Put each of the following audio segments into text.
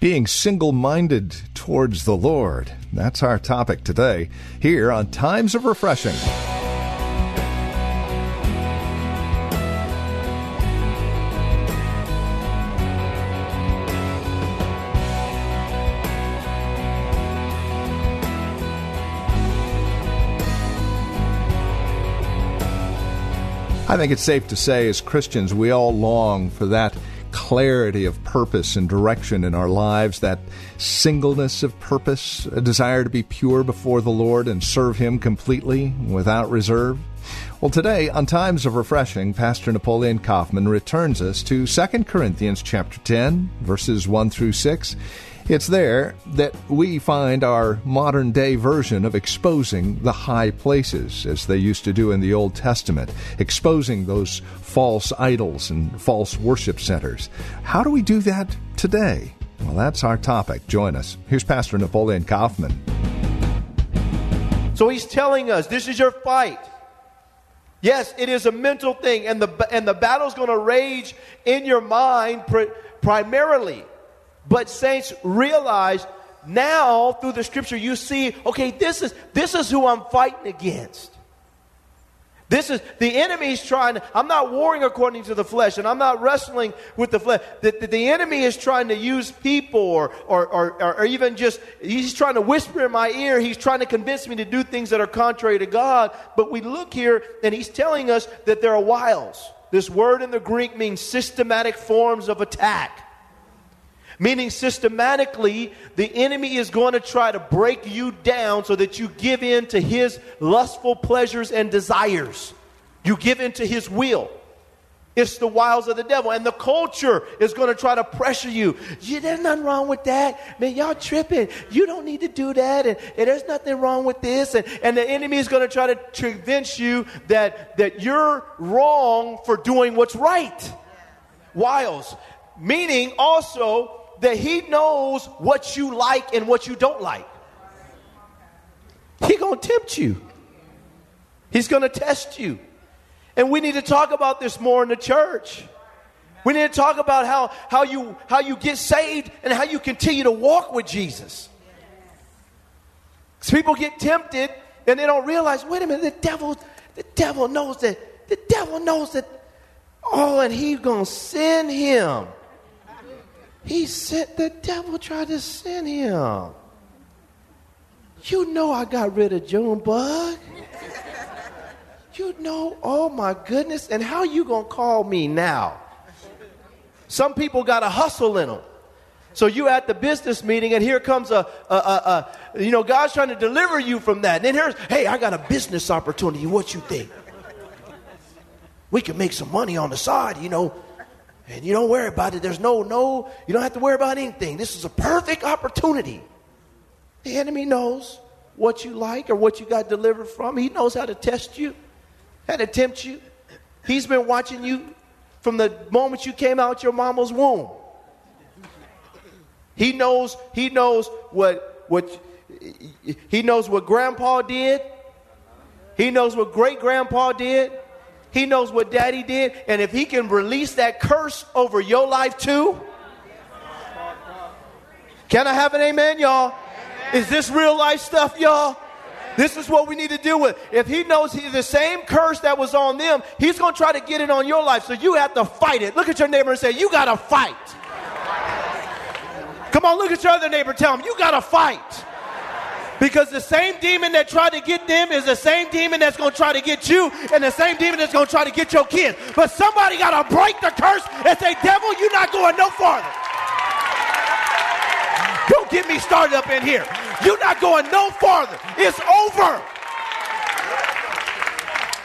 Being single minded towards the Lord. That's our topic today, here on Times of Refreshing. I think it's safe to say, as Christians, we all long for that clarity of purpose and direction in our lives, that singleness of purpose, a desire to be pure before the Lord and serve Him completely without reserve. Well, today on Times of Refreshing, Pastor Napoleon Kaufman returns us to 2 Corinthians chapter 10, verses 1 through 6. It's there that we find our modern day version of exposing the high places, as they used to do in the Old Testament, exposing those false idols and false worship centers. How do we do that today? Well, that's our topic. Join us. Here's Pastor Napoleon Kaufman. So he's telling us this is your fight. Yes, it is a mental thing, and the, and the battle's going to rage in your mind pr- primarily. But saints, realize now through the scripture you see, okay, this is this is who I'm fighting against. This is the enemy's trying. I'm not warring according to the flesh, and I'm not wrestling with the flesh. The, the, the enemy is trying to use people, or, or, or, or even just he's trying to whisper in my ear. He's trying to convince me to do things that are contrary to God. But we look here, and he's telling us that there are wiles. This word in the Greek means systematic forms of attack. Meaning, systematically, the enemy is going to try to break you down so that you give in to his lustful pleasures and desires. You give in to his will. It's the wiles of the devil. And the culture is going to try to pressure you. Yeah, there's nothing wrong with that. Man, y'all tripping. You don't need to do that. And, and there's nothing wrong with this. And, and the enemy is going to try to convince you that, that you're wrong for doing what's right. Wiles. Meaning also that He knows what you like and what you don't like. He gonna tempt you. He's gonna test you. And we need to talk about this more in the church. We need to talk about how, how, you, how you get saved and how you continue to walk with Jesus. Because people get tempted and they don't realize, wait a minute, the devil, the devil knows that, the devil knows that, oh, and he's going to send him he sent the devil tried to send him. You know I got rid of Junebug. You know, oh my goodness, and how you gonna call me now? Some people got a hustle in them. So you at the business meeting, and here comes a, a, a, a, you know, God's trying to deliver you from that. And then here's, hey, I got a business opportunity. What you think? We can make some money on the side, you know. And you don't worry about it. There's no, no, you don't have to worry about anything. This is a perfect opportunity. The enemy knows what you like or what you got delivered from. He knows how to test you, how to tempt you. He's been watching you from the moment you came out your mama's womb. He knows, he knows what, what, he knows what grandpa did. He knows what great grandpa did. He knows what daddy did. And if he can release that curse over your life too, can I have an amen, y'all? Is this real life stuff, y'all? This is what we need to deal with. If he knows he's the same curse that was on them, he's going to try to get it on your life. So you have to fight it. Look at your neighbor and say, You got to fight. Come on, look at your other neighbor. Tell him, You got to fight. Because the same demon that tried to get them is the same demon that's going to try to get you, and the same demon that's going to try to get your kids. But somebody got to break the curse and say, Devil, you're not going no farther. Don't get me started up in here. You're not going no farther. It's over.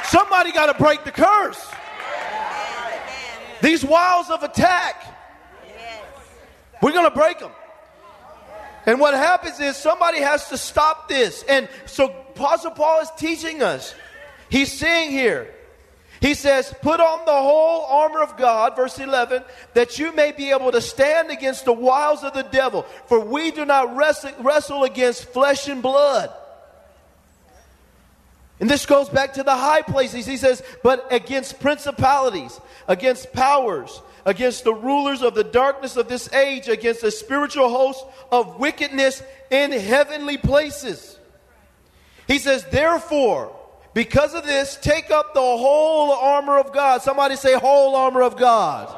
Somebody got to break the curse. These wiles of attack, we're going to break them. And what happens is somebody has to stop this. And so Apostle Paul is teaching us. He's saying here, he says, Put on the whole armor of God, verse 11, that you may be able to stand against the wiles of the devil. For we do not wrestle, wrestle against flesh and blood. And this goes back to the high places. He says, But against principalities, against powers, against the rulers of the darkness of this age, against the spiritual host of wickedness in heavenly places. He says, Therefore, because of this, take up the whole armor of God. Somebody say, whole armor of God.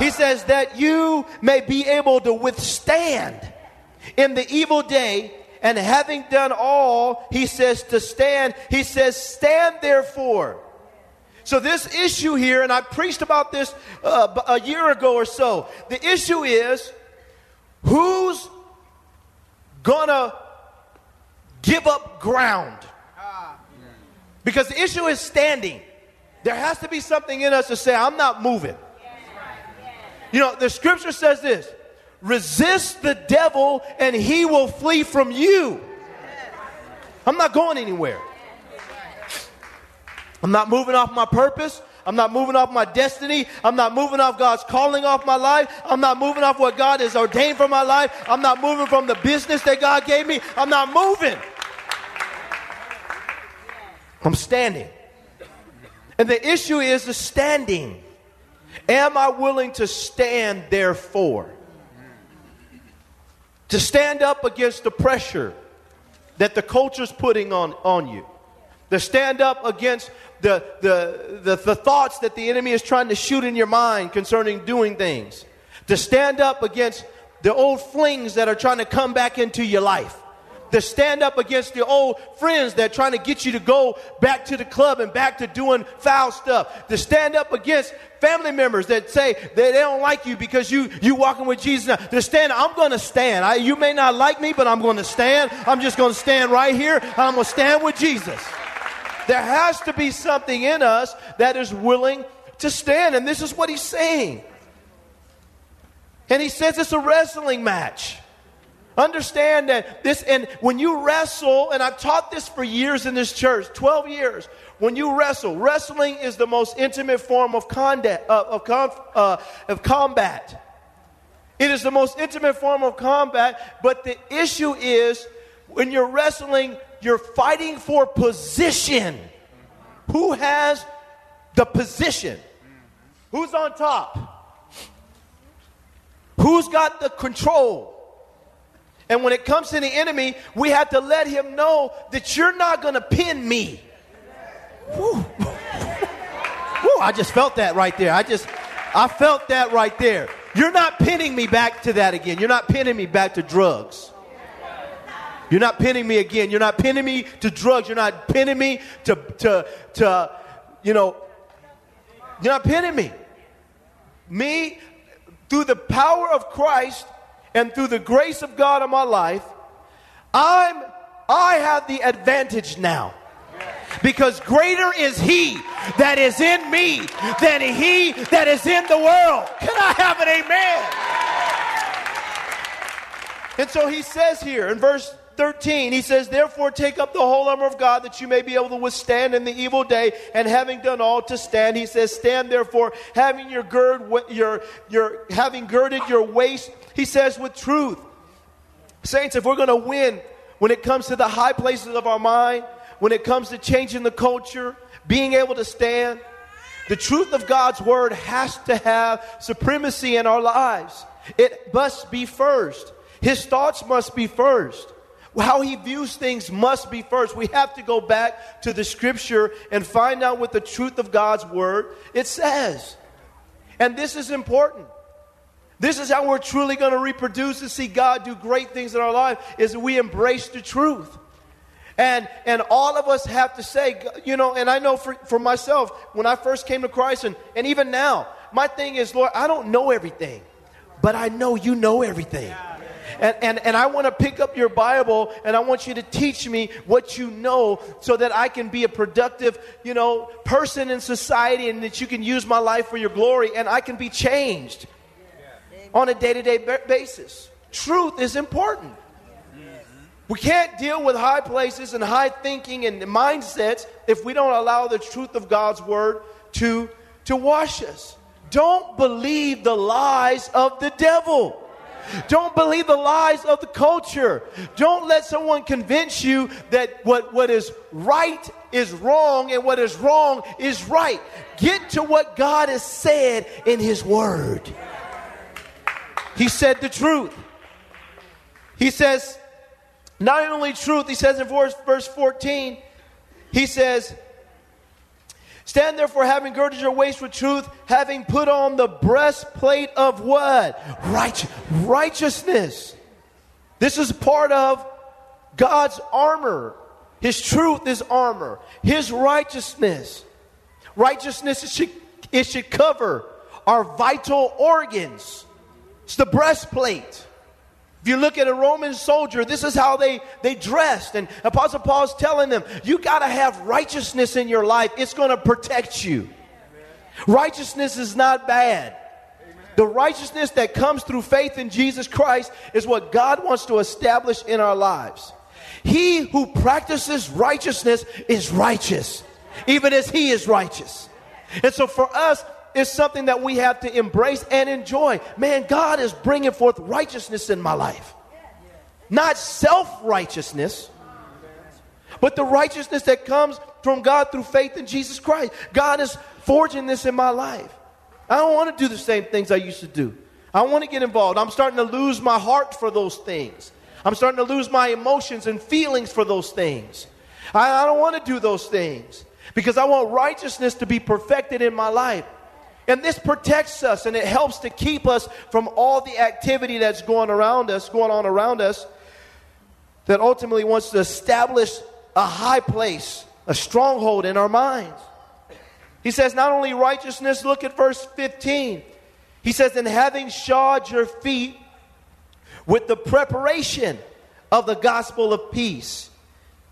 He says that you may be able to withstand in the evil day. And having done all, he says to stand, he says, stand therefore. So, this issue here, and I preached about this uh, a year ago or so. The issue is who's gonna give up ground? Because the issue is standing. There has to be something in us to say, I'm not moving. You know, the scripture says this resist the devil and he will flee from you. I'm not going anywhere. I'm not moving off my purpose. I'm not moving off my destiny. I'm not moving off God's calling off my life. I'm not moving off what God has ordained for my life. I'm not moving from the business that God gave me. I'm not moving. I'm standing. And the issue is the standing. Am I willing to stand, therefore? To stand up against the pressure that the culture's putting on, on you. To stand up against the, the, the, the thoughts that the enemy is trying to shoot in your mind concerning doing things. To stand up against the old flings that are trying to come back into your life to stand up against the old friends that are trying to get you to go back to the club and back to doing foul stuff. To stand up against family members that say that they don't like you because you you walking with Jesus. Now, to stand, I'm going to stand. I, you may not like me, but I'm going to stand. I'm just going to stand right here. I'm going to stand with Jesus. There has to be something in us that is willing to stand, and this is what he's saying. And he says it's a wrestling match. Understand that this, and when you wrestle, and I've taught this for years in this church 12 years. When you wrestle, wrestling is the most intimate form of, uh, of, uh, of combat. It is the most intimate form of combat, but the issue is when you're wrestling, you're fighting for position. Who has the position? Who's on top? Who's got the control? And when it comes to the enemy, we have to let him know that you're not going to pin me. Woo. Woo, I just felt that right there. I just, I felt that right there. You're not pinning me back to that again. You're not pinning me back to drugs. You're not pinning me again. You're not pinning me to drugs. You're not pinning me to, to, to you know, you're not pinning me. Me, through the power of Christ, and through the grace of God in my life, I'm I have the advantage now. Because greater is he that is in me than he that is in the world. Can I have an amen? And so he says here in verse 13, he says, Therefore take up the whole armor of God that you may be able to withstand in the evil day, and having done all to stand, he says, Stand therefore, having your gird, your, your, having girded your waist, he says, with truth. Saints, if we're going to win when it comes to the high places of our mind, when it comes to changing the culture, being able to stand, the truth of God's word has to have supremacy in our lives. It must be first. His thoughts must be first how he views things must be first. We have to go back to the scripture and find out what the truth of God's word it says. And this is important. This is how we're truly going to reproduce and see God do great things in our life is we embrace the truth. And and all of us have to say, you know, and I know for, for myself, when I first came to Christ and, and even now, my thing is, Lord, I don't know everything, but I know you know everything. And, and, and I want to pick up your Bible and I want you to teach me what you know so that I can be a productive, you know, person in society and that you can use my life for your glory and I can be changed on a day to day basis. truth is important. Mm-hmm. We can't deal with high places and high thinking and mindsets if we don't allow the truth of God's word to, to wash us. Don't believe the lies of the devil. Don't believe the lies of the culture. Don't let someone convince you that what, what is right is wrong and what is wrong is right. Get to what God has said in His Word. He said the truth. He says, not only truth, he says in verse, verse 14, he says, Stand therefore, having girded your waist with truth, having put on the breastplate of what? Right, righteousness. This is part of God's armor. His truth is armor. His righteousness. Righteousness, it should, it should cover our vital organs. It's the breastplate. If you look at a Roman soldier, this is how they, they dressed. And Apostle Paul's telling them, you got to have righteousness in your life. It's going to protect you. Righteousness is not bad. The righteousness that comes through faith in Jesus Christ is what God wants to establish in our lives. He who practices righteousness is righteous, even as he is righteous. And so for us, is something that we have to embrace and enjoy. Man, God is bringing forth righteousness in my life. Not self righteousness, but the righteousness that comes from God through faith in Jesus Christ. God is forging this in my life. I don't want to do the same things I used to do. I want to get involved. I'm starting to lose my heart for those things. I'm starting to lose my emotions and feelings for those things. I, I don't want to do those things because I want righteousness to be perfected in my life. And this protects us and it helps to keep us from all the activity that's going around us, going on around us, that ultimately wants to establish a high place, a stronghold in our minds. He says, not only righteousness, look at verse 15. He says, and having shod your feet with the preparation of the gospel of peace.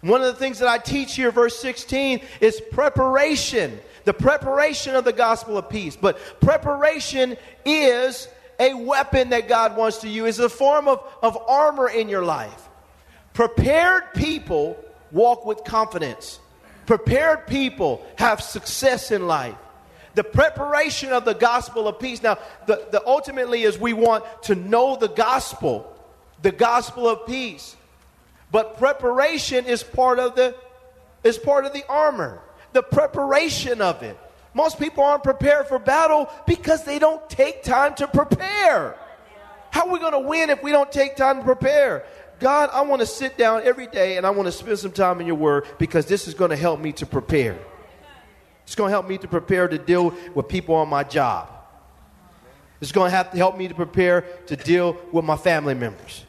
One of the things that I teach here, verse 16, is preparation the preparation of the gospel of peace. But preparation is a weapon that God wants to use, it's a form of, of armor in your life. Prepared people walk with confidence. Prepared people have success in life. The preparation of the gospel of peace. Now, the, the ultimately is we want to know the gospel, the gospel of peace. But preparation is part of the is part of the armor the preparation of it. Most people aren't prepared for battle because they don't take time to prepare. How are we going to win if we don't take time to prepare? God, I want to sit down every day and I want to spend some time in your word because this is going to help me to prepare. It's going to help me to prepare to deal with people on my job. It's going to have to help me to prepare to deal with my family members.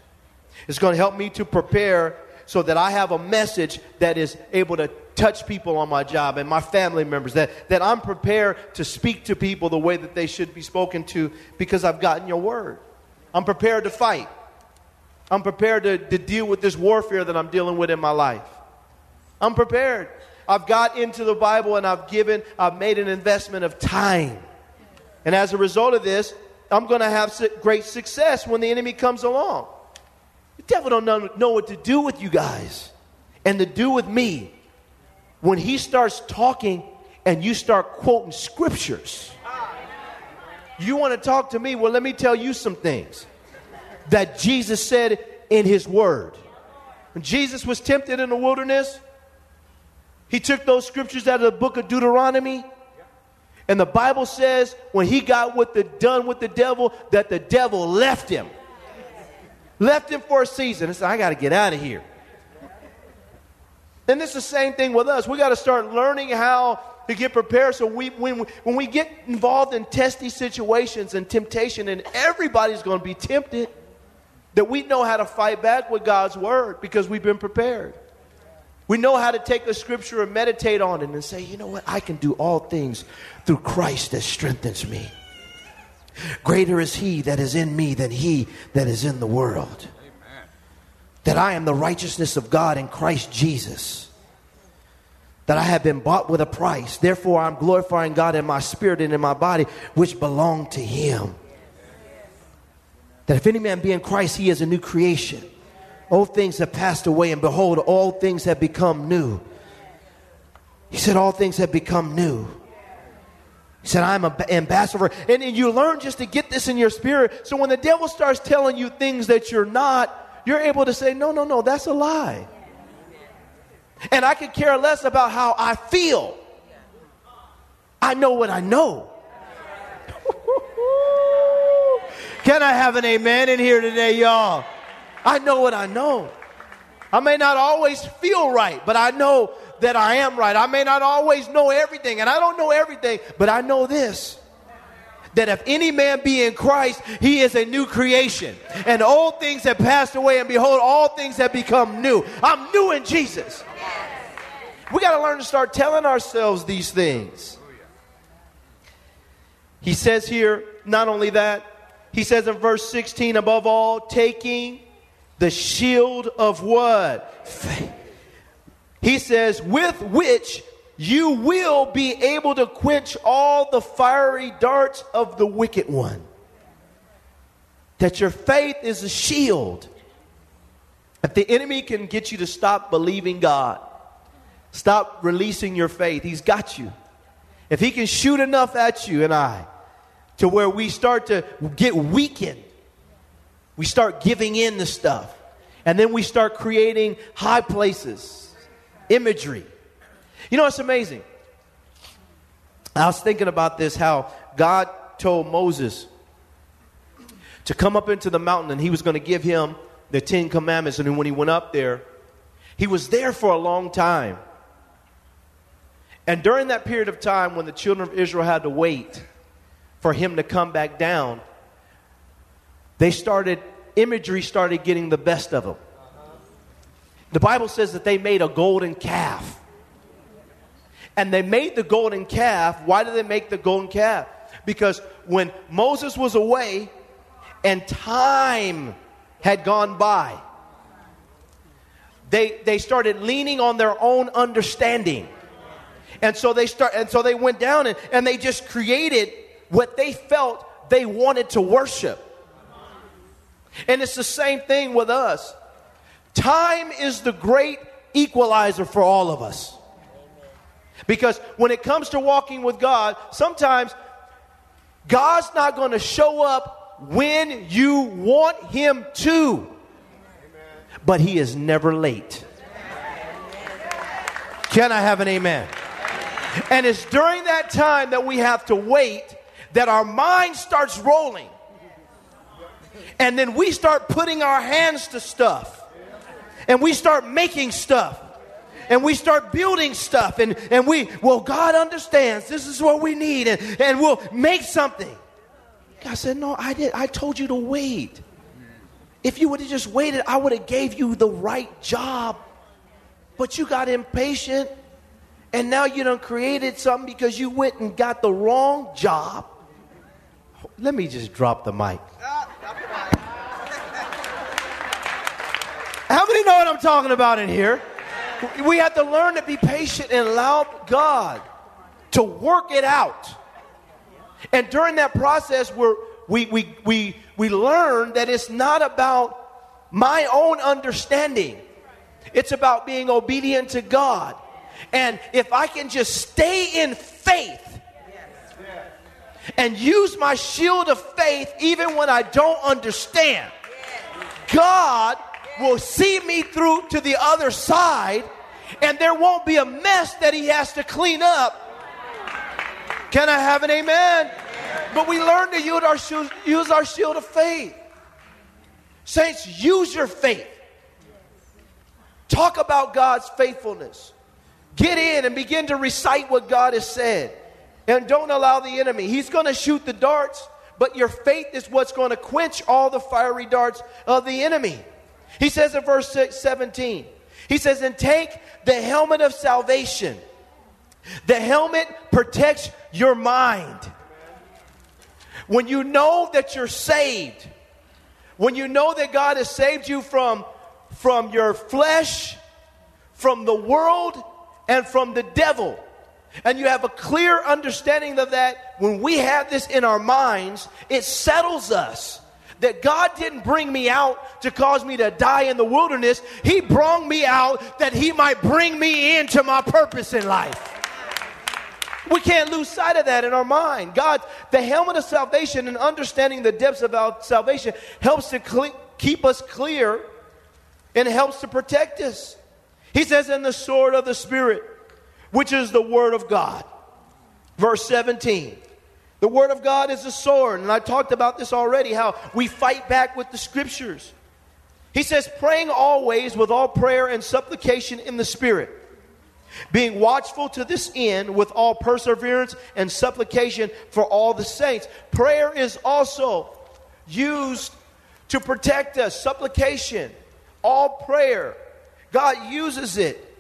It's going to help me to prepare so that I have a message that is able to touch people on my job and my family members, that, that I'm prepared to speak to people the way that they should be spoken to because I've gotten your word. I'm prepared to fight. I'm prepared to, to deal with this warfare that I'm dealing with in my life. I'm prepared. I've got into the Bible and I've given, I've made an investment of time. And as a result of this, I'm going to have great success when the enemy comes along. The devil don't know, know what to do with you guys and to do with me when he starts talking and you start quoting scriptures. You want to talk to me? Well, let me tell you some things that Jesus said in his word. When Jesus was tempted in the wilderness, he took those scriptures out of the book of Deuteronomy. And the Bible says when he got with the done with the devil, that the devil left him. Left him for a season and said, I got to get out of here. And this is the same thing with us. We got to start learning how to get prepared so we, when, when we get involved in testy situations and temptation, and everybody's going to be tempted, that we know how to fight back with God's word because we've been prepared. We know how to take a scripture and meditate on it and say, you know what, I can do all things through Christ that strengthens me. Greater is he that is in me than he that is in the world that I am the righteousness of God in Christ Jesus. That I have been bought with a price. Therefore, I'm glorifying God in my spirit and in my body, which belong to Him. That if any man be in Christ, he is a new creation. Old things have passed away, and behold, all things have become new. He said, All things have become new. He said, I'm an ambassador. And, and you learn just to get this in your spirit. So when the devil starts telling you things that you're not, you're able to say, No, no, no, that's a lie. And I could care less about how I feel. I know what I know. Can I have an amen in here today, y'all? I know what I know. I may not always feel right, but I know that I am right. I may not always know everything, and I don't know everything, but I know this that if any man be in Christ, he is a new creation. And old things have passed away, and behold, all things have become new. I'm new in Jesus. We got to learn to start telling ourselves these things. He says here, not only that, he says in verse 16, above all, taking the shield of what? Faith. He says, with which you will be able to quench all the fiery darts of the wicked one. That your faith is a shield. If the enemy can get you to stop believing God, stop releasing your faith, he's got you. If he can shoot enough at you and I to where we start to get weakened, we start giving in to stuff, and then we start creating high places, imagery you know, it's amazing. I was thinking about this how God told Moses to come up into the mountain and he was going to give him the Ten Commandments. And when he went up there, he was there for a long time. And during that period of time when the children of Israel had to wait for him to come back down, they started, imagery started getting the best of them. The Bible says that they made a golden calf. And they made the golden calf. Why did they make the golden calf? Because when Moses was away and time had gone by, they, they started leaning on their own understanding. And so they start and so they went down and, and they just created what they felt they wanted to worship. And it's the same thing with us. Time is the great equalizer for all of us. Because when it comes to walking with God, sometimes God's not going to show up when you want Him to, but He is never late. Can I have an amen? And it's during that time that we have to wait that our mind starts rolling. And then we start putting our hands to stuff. And we start making stuff and we start building stuff and, and we, well, God understands this is what we need and, and we'll make something. God said, no, I did. I told you to wait. If you would have just waited, I would have gave you the right job. But you got impatient and now you done created something because you went and got the wrong job. Let me just drop the mic. How many know what I'm talking about in here? We have to learn to be patient and allow God to work it out. And during that process, we're, we, we, we, we learn that it's not about my own understanding, it's about being obedient to God. And if I can just stay in faith and use my shield of faith even when I don't understand, God will see me through to the other side and there won't be a mess that he has to clean up. Can I have an amen? But we learn to use our, shield, use our shield of faith. Saints, use your faith. Talk about God's faithfulness. Get in and begin to recite what God has said. And don't allow the enemy. He's going to shoot the darts, but your faith is what's going to quench all the fiery darts of the enemy. He says in verse 6, 17, he says, and take the helmet of salvation. The helmet protects your mind. When you know that you're saved, when you know that God has saved you from, from your flesh, from the world, and from the devil, and you have a clear understanding of that, when we have this in our minds, it settles us that God didn't bring me out to cause me to die in the wilderness. He brought me out that He might bring me into my purpose in life. We can't lose sight of that in our mind. God, the helmet of salvation and understanding the depths of our salvation helps to keep us clear and helps to protect us. He says, in the sword of the Spirit, which is the Word of God. Verse 17. The Word of God is a sword, and I talked about this already how we fight back with the Scriptures. He says, praying always with all prayer and supplication in the Spirit being watchful to this end with all perseverance and supplication for all the saints. Prayer is also used to protect us. Supplication, all prayer, God uses it.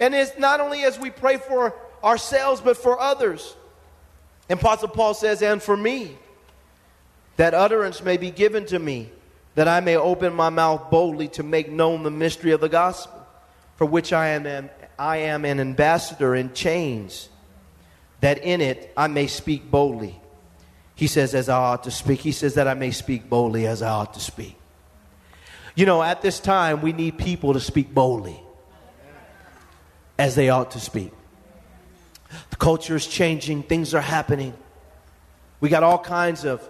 And it's not only as we pray for ourselves, but for others. And Apostle Paul says, and for me, that utterance may be given to me, that I may open my mouth boldly to make known the mystery of the gospel, for which I am I am an ambassador in chains, that in it I may speak boldly. He says, as I ought to speak. He says that I may speak boldly as I ought to speak. You know, at this time, we need people to speak boldly as they ought to speak. The culture is changing, things are happening. We got all kinds of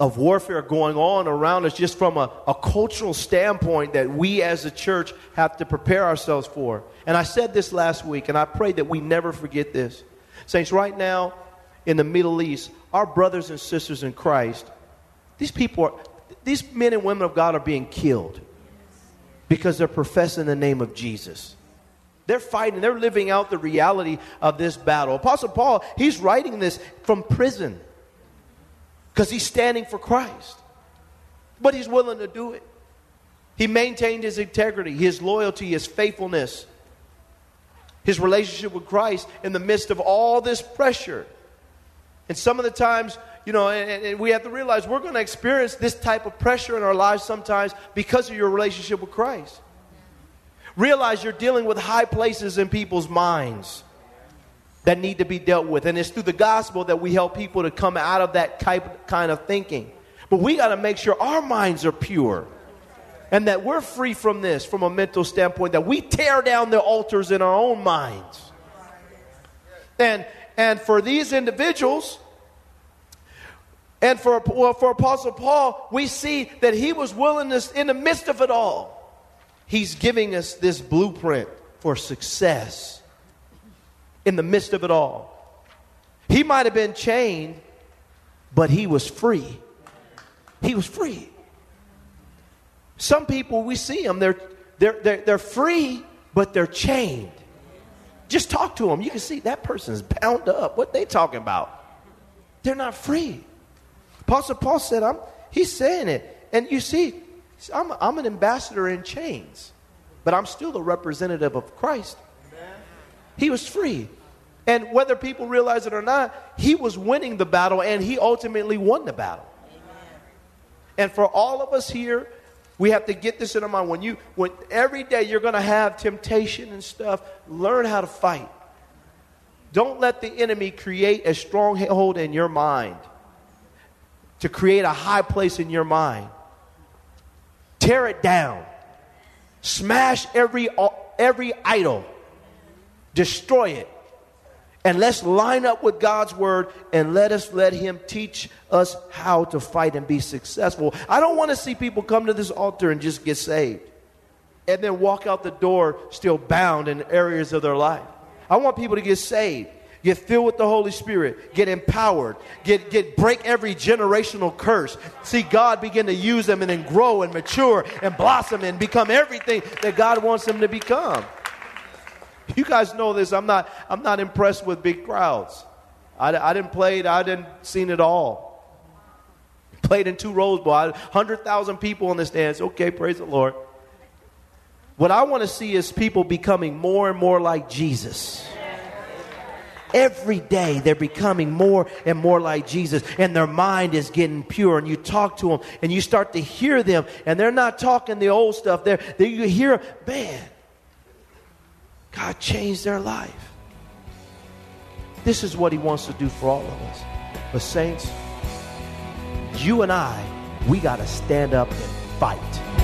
of warfare going on around us just from a, a cultural standpoint that we as a church have to prepare ourselves for. And I said this last week, and I pray that we never forget this. Saints, right now in the Middle East, our brothers and sisters in Christ, these people are, these men and women of God are being killed because they're professing the name of Jesus. They're fighting, they're living out the reality of this battle. Apostle Paul, he's writing this from prison because he's standing for Christ. But he's willing to do it. He maintained his integrity, his loyalty, his faithfulness, his relationship with Christ in the midst of all this pressure. And some of the times, you know, and, and we have to realize we're going to experience this type of pressure in our lives sometimes because of your relationship with Christ. Realize you're dealing with high places in people's minds that need to be dealt with. And it's through the gospel that we help people to come out of that type, kind of thinking. But we got to make sure our minds are pure and that we're free from this from a mental standpoint, that we tear down the altars in our own minds. And, and for these individuals, and for, well, for Apostle Paul, we see that he was willingness in the midst of it all. He's giving us this blueprint for success in the midst of it all. He might have been chained, but he was free. He was free. Some people, we see them, they're, they're, they're, they're free, but they're chained. Just talk to them. You can see that person's bound up. What they talking about? They're not free. Apostle Paul said, I'm, he's saying it. And you see, I'm, I'm an ambassador in chains, but I'm still a representative of Christ. He was free. And whether people realize it or not, he was winning the battle and he ultimately won the battle. Amen. And for all of us here, we have to get this in our mind. When you when every day you're going to have temptation and stuff, learn how to fight. Don't let the enemy create a stronghold in your mind. To create a high place in your mind. Tear it down. Smash every every idol destroy it. And let's line up with God's word and let us let Him teach us how to fight and be successful. I don't want to see people come to this altar and just get saved and then walk out the door still bound in areas of their life. I want people to get saved, get filled with the Holy Spirit, get empowered, get, get break every generational curse. See God begin to use them and then grow and mature and blossom and become everything that God wants them to become. You guys know this. I'm not, I'm not impressed with big crowds. I, I didn't play it, I didn't seen it all. Played in two Rose Bowl, 100,000 people in the stands. Okay, praise the Lord. What I want to see is people becoming more and more like Jesus. Every day they're becoming more and more like Jesus, and their mind is getting pure. And you talk to them, and you start to hear them, and they're not talking the old stuff. They're, they, you hear, man, God changed their life. This is what He wants to do for all of us. But, saints, you and I we got to stand up and fight.